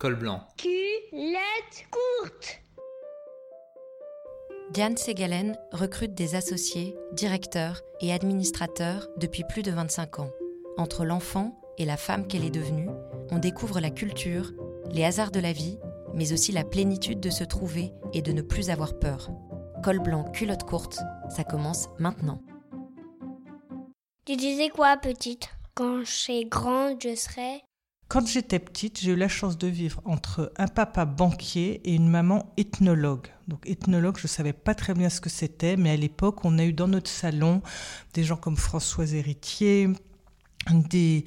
Col blanc. Culotte courte. Diane Segalen recrute des associés, directeurs et administrateurs depuis plus de 25 ans. Entre l'enfant et la femme qu'elle est devenue, on découvre la culture, les hasards de la vie, mais aussi la plénitude de se trouver et de ne plus avoir peur. Col blanc, culotte courte, ça commence maintenant. Tu disais quoi, petite? Quand je serai grande, je serai. Quand j'étais petite, j'ai eu la chance de vivre entre un papa banquier et une maman ethnologue. Donc ethnologue, je ne savais pas très bien ce que c'était, mais à l'époque, on a eu dans notre salon des gens comme Françoise Héritier, des,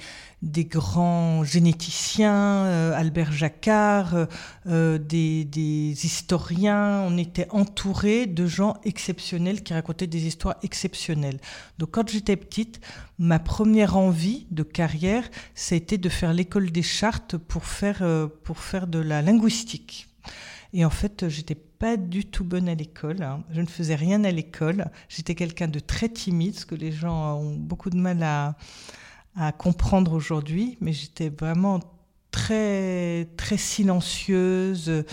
grands généticiens, euh, Albert Jacquard, euh, euh, des, des, historiens. On était entouré de gens exceptionnels qui racontaient des histoires exceptionnelles. Donc quand j'étais petite, ma première envie de carrière, c'était de faire l'école des chartes pour faire, pour faire de la linguistique. Et en fait, j'étais pas du tout bonne à l'école. Hein. Je ne faisais rien à l'école. J'étais quelqu'un de très timide, ce que les gens ont beaucoup de mal à à comprendre aujourd'hui, mais j'étais vraiment très très silencieuse,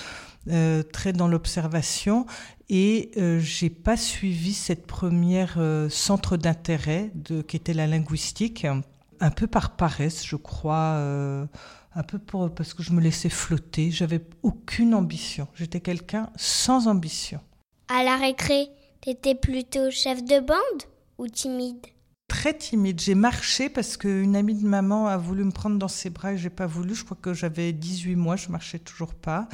euh, très dans l'observation et euh, j'ai pas suivi cette première euh, centre d'intérêt qui était la linguistique, un peu par paresse, je crois. Euh, un peu parce que je me laissais flotter, j'avais aucune ambition. J'étais quelqu'un sans ambition. À la récré, t'étais plutôt chef de bande ou timide? Très timide. J'ai marché parce qu'une amie de maman a voulu me prendre dans ses bras et j'ai pas voulu. Je crois que j'avais 18 mois, je marchais toujours pas.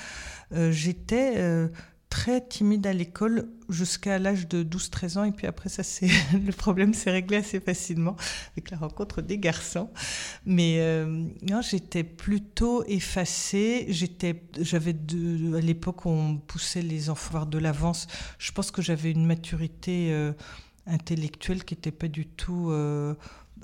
Euh, j'étais euh, très timide à l'école jusqu'à l'âge de 12-13 ans et puis après ça c'est le problème s'est réglé assez facilement avec la rencontre des garçons. Mais euh, non, j'étais plutôt effacée. J'étais, j'avais à l'époque on poussait les enfants de l'avance. Je pense que j'avais une maturité intellectuelle qui n'était pas du tout euh,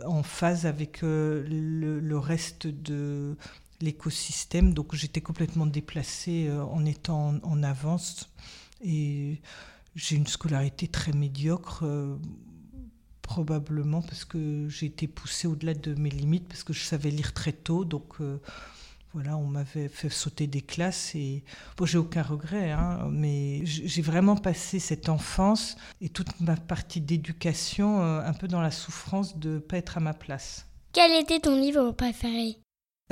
en phase avec euh, le, reste de l'écosystème. Donc j'étais complètement déplacée euh, en étant en, avance. Et j'ai une scolarité très médiocre probablement parce que j'ai été poussée au-delà de mes limites, parce que je savais lire très tôt. Donc, voilà, on m'avait fait sauter des classes et bon, j'ai aucun regret, hein, mais j'ai vraiment passé cette enfance et toute ma partie d'éducation euh, un peu dans la souffrance de ne pas être à ma place. Quel était ton livre préféré?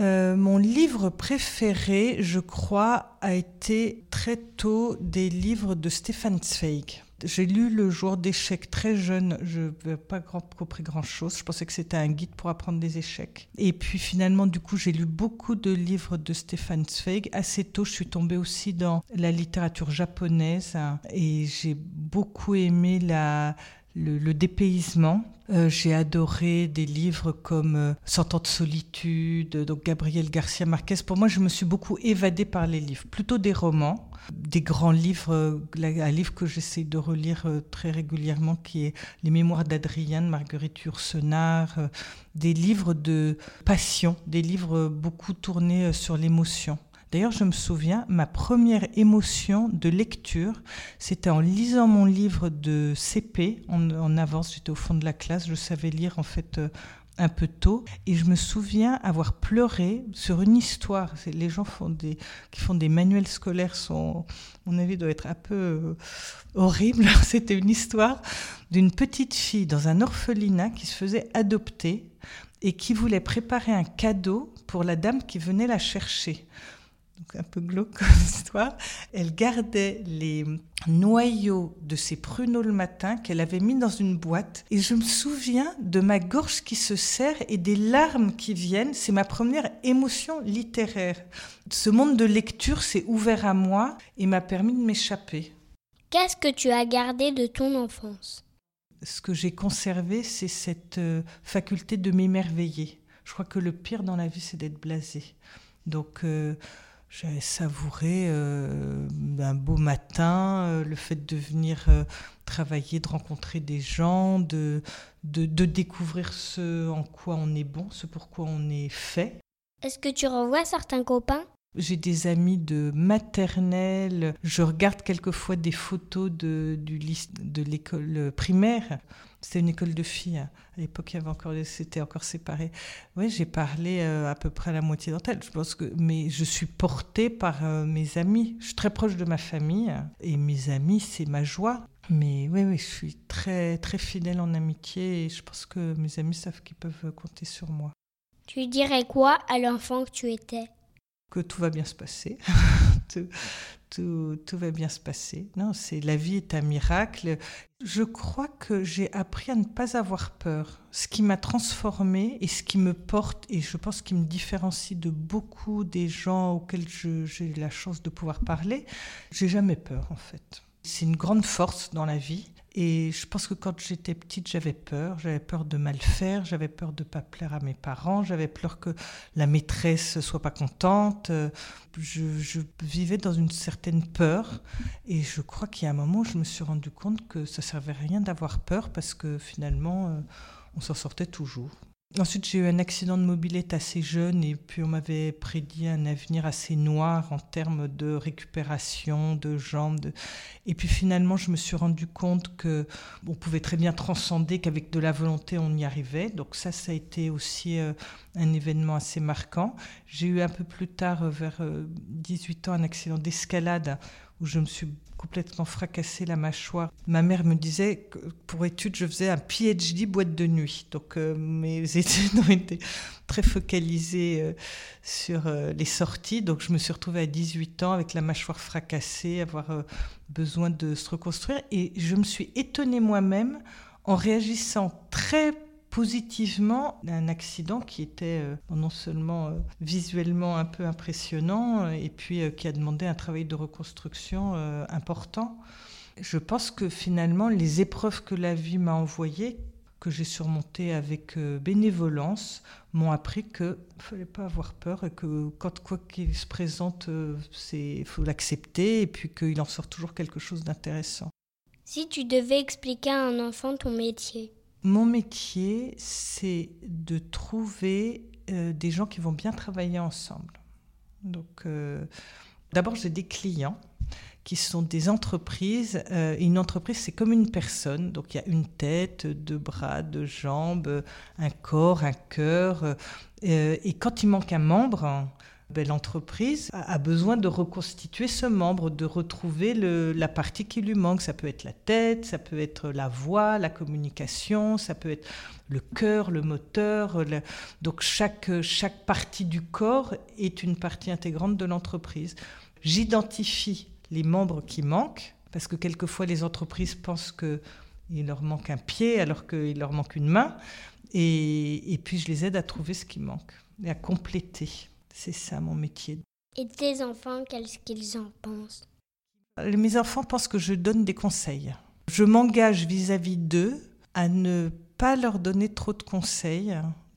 Euh, mon livre préféré, je crois, a été très tôt des livres de Stefan Zweig. J'ai lu le jour d'échecs très jeune, je n'avais pas compris grand-chose, je pensais que c'était un guide pour apprendre des échecs. Et puis finalement, du coup, j'ai lu beaucoup de livres de Stefan Zweig. Assez tôt, je suis tombée aussi dans la littérature japonaise et j'ai beaucoup aimé la, le, dépaysement. Euh, j'ai adoré des livres comme euh, Cent ans de solitude, donc Gabriel Garcia Marquez. Pour moi, je me suis beaucoup évadée par les livres, plutôt des romans, des grands livres, euh, un livre que j'essaie de relire très régulièrement, qui est Les Mémoires d'Adrienne, Marguerite Yourcenar, des livres de passion, des livres beaucoup tournés sur l'émotion. D'ailleurs, je me souviens, ma première émotion de lecture, c'était en lisant mon livre de CP en, avance. J'étais au fond de la classe, je savais lire en fait euh, un peu tôt et je me souviens avoir pleuré sur une histoire. Les gens qui font des manuels scolaires sont, mon avis, doit être un peu euh, horrible. C'était une histoire d'une petite fille dans un orphelinat qui se faisait adopter et qui voulait préparer un cadeau pour la dame qui venait la chercher un peu glauque comme histoire, elle gardait les noyaux de ses pruneaux le matin qu'elle avait mis dans une boîte. Et je me souviens de ma gorge qui se serre et des larmes qui viennent. C'est ma première émotion littéraire. Ce monde de lecture s'est ouvert à moi et m'a permis de m'échapper. Qu'est-ce que tu as gardé de ton enfance? Ce que j'ai conservé, c'est cette euh, faculté de m'émerveiller. Je crois que le pire dans la vie, c'est d'être blasé. Donc, euh, j'avais savouré euh, un beau matin, euh, le fait de venir euh, travailler, de rencontrer des gens, de, de, de, découvrir ce en quoi on est bon, ce pour quoi on est fait. Est-ce que tu revois certains copains? J'ai des amis de maternelle. Je regarde quelquefois des photos de, l'école primaire. C'était une école de filles. À l'époque, il y encore, c'était encore séparé. Oui, j'ai parlé à peu près à la moitié d'entre elles. Je pense que, mais je suis portée par mes amis. Je suis très proche de ma famille et mes amis, c'est ma joie. Mais oui, oui, je suis très, très fidèle en amitié et je pense que mes amis savent qu'ils peuvent compter sur moi. Tu dirais quoi à l'enfant que tu étais? Que tout va bien se passer. tout, tout, tout, va bien se passer. Non, c'est la vie est un miracle. Je crois que j'ai appris à ne pas avoir peur. Ce qui m'a transformée et ce qui me porte, et je pense qui me différencie de beaucoup des gens auxquels j'ai la chance de pouvoir parler, j'ai jamais peur en fait. C'est une grande force dans la vie. Et je pense que quand j'étais petite, j'avais peur. J'avais peur de mal faire, j'avais peur de ne pas plaire à mes parents, j'avais peur que la maîtresse soit pas contente. Je, vivais dans une certaine peur. Et je crois qu'il y a un moment je me suis rendu compte que ça servait à rien d'avoir peur parce que finalement, euh, on s'en sortait toujours. Ensuite, j'ai eu un accident de mobilette assez jeune et puis on m'avait prédit un avenir assez noir en termes de récupération, de jambes. Et puis finalement, je me suis rendu compte que on pouvait très bien transcender, qu'avec de la volonté, on y arrivait. Donc ça, ça a été aussi euh, un événement assez marquant. J'ai eu un peu plus tard, euh, vers 18 euh, ans, un accident d'escalade où je me suis complètement fracassé la mâchoire. Ma mère me disait que pour études, je faisais un PhD boîte de nuit. Donc euh, mes études ont été très focalisées euh, sur euh, les sorties. Donc je me suis retrouvée à 18 ans avec la mâchoire fracassée, avoir besoin de se reconstruire. Et je me suis étonnée moi-même en réagissant très positivement un accident qui était euh, non seulement euh, visuellement un peu impressionnant euh, et puis qui a demandé un travail de reconstruction important. Je pense que finalement les épreuves que la vie m'a envoyées, que j'ai surmontées avec bénévolence, m'ont appris qu'il ne fallait pas avoir peur et que quand quoi qu'il se présente, il faut l'accepter et puis qu'il en sort toujours quelque chose d'intéressant. Si tu devais expliquer à un enfant ton métier, mon métier, c'est de trouver euh, des gens qui vont bien travailler ensemble. Donc, euh, d'abord, j'ai des clients qui sont des entreprises. Euh, une entreprise, c'est comme une personne. Donc, il y a une tête, deux bras, deux jambes, un corps, un cœur. et quand il manque un membre, ben, l'entreprise a besoin de reconstituer ce membre, de retrouver la partie qui lui manque. Ça peut être la tête, ça peut être la voix, la communication, ça peut être le cœur, le moteur. Donc chaque, chaque partie du corps est une partie intégrante de l'entreprise. J'identifie les membres qui manquent, parce que quelquefois les entreprises pensent qu'il leur manque un pied alors qu'il leur manque une main. Et puis je les aide à trouver ce qui manque et à compléter. C'est ça mon métier. Et tes enfants, qu'est-ce qu'ils en pensent? Mes enfants pensent que je donne des conseils. Je m'engage vis-à-vis d'eux à ne pas leur donner trop de conseils.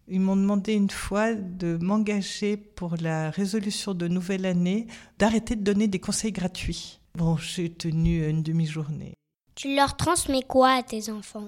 Ils m'ont demandé une fois de m'engager pour la résolution de nouvelle année, d'arrêter de donner des conseils gratuits. Bon, j'ai tenu une demi-journée. Tu leur transmets quoi à tes enfants?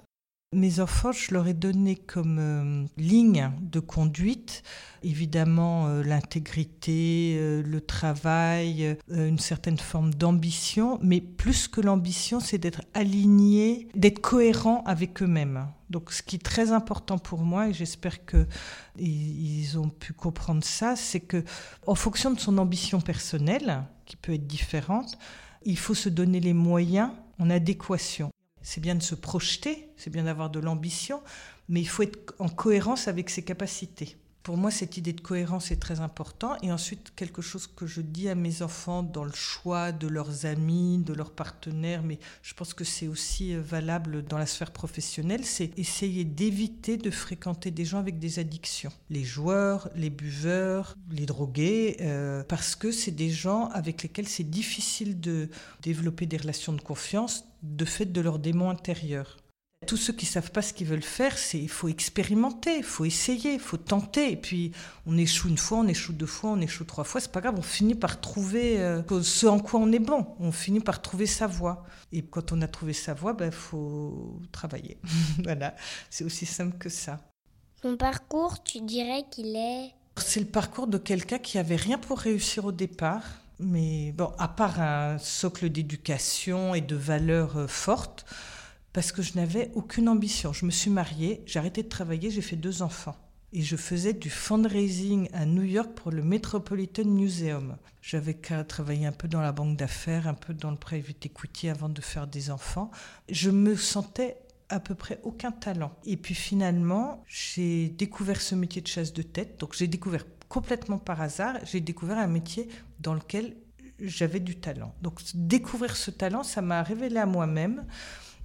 Mes enfants, je leur ai donné comme euh, ligne de conduite, évidemment, euh, l'intégrité, euh, le travail, une certaine forme d'ambition, mais plus que l'ambition, c'est d'être aligné, d'être cohérent avec eux-mêmes. Donc, ce qui est très important pour moi, et j'espère qu'ils ont pu comprendre ça, c'est que, en fonction de son ambition personnelle, qui peut être différente, il faut se donner les moyens en adéquation c'est bien de se projeter, c'est bien d'avoir de l'ambition, mais il faut être en cohérence avec ses capacités. Pour moi, cette idée de cohérence est très importante. Et ensuite, quelque chose que je dis à mes enfants dans le choix de leurs amis, de leurs partenaires, mais je pense que c'est aussi euh, valable dans la sphère professionnelle, c'est essayer d'éviter de fréquenter des gens avec des addictions. Les joueurs, les buveurs, les drogués, euh, parce que c'est des gens avec lesquels c'est difficile de développer des relations de confiance de fait de leur démon intérieur. Tous ceux qui savent pas ce qu'ils veulent faire, c'est il faut expérimenter, il faut essayer, il faut tenter. Et puis on échoue une fois, on échoue deux fois, on échoue trois fois, c'est pas grave. On finit par trouver euh, ce en quoi on est bon. On finit par trouver sa voie. Et quand on a trouvé sa voie, il ben, faut travailler. voilà, c'est aussi simple que ça. Ton parcours, tu dirais qu'il est? C'est le parcours de quelqu'un qui avait rien pour réussir au départ mais bon, à part un socle d'éducation et de valeurs euh, fortes, parce que je n'avais aucune ambition. Je me suis mariée, j'ai arrêté de travailler, j'ai fait deux enfants. Et je faisais du fundraising à New York pour le Metropolitan Museum. J'avais travaillé un peu dans la banque d'affaires, un peu dans le private equity avant de faire des enfants. Je me sentais à peu près aucun talent. Et puis finalement, j'ai découvert ce métier de chasse de tête. Donc j'ai découvert complètement par hasard, j'ai découvert un métier dans lequel j'avais du talent. Donc découvrir ce talent, ça m'a révélé à moi-même.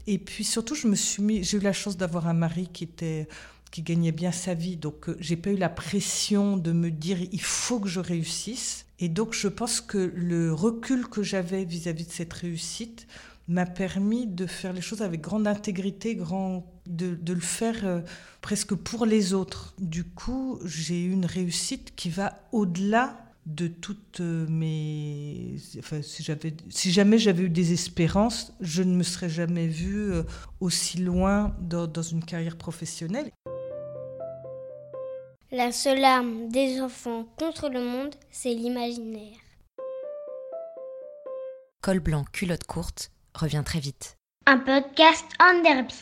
Et puis surtout, je me suis mis, j'ai eu la chance d'avoir un mari qui était qui gagnait bien sa vie, donc euh, j'ai pas eu la pression de me dire il faut que je réussisse. Et donc je pense que le recul que j'avais vis-à-vis de cette réussite m'a permis de faire les choses avec grande intégrité, grand, de, de le faire euh, presque pour les autres. Du coup, j'ai eu une réussite qui va au-delà de toutes mes... Enfin, si, si jamais j'avais eu des espérances, je ne me serais jamais vue euh, aussi loin dans, dans une carrière professionnelle. La seule arme des enfants contre le monde, c'est l'imaginaire. Col blanc, culotte courte revient très vite. Un podcast en derby.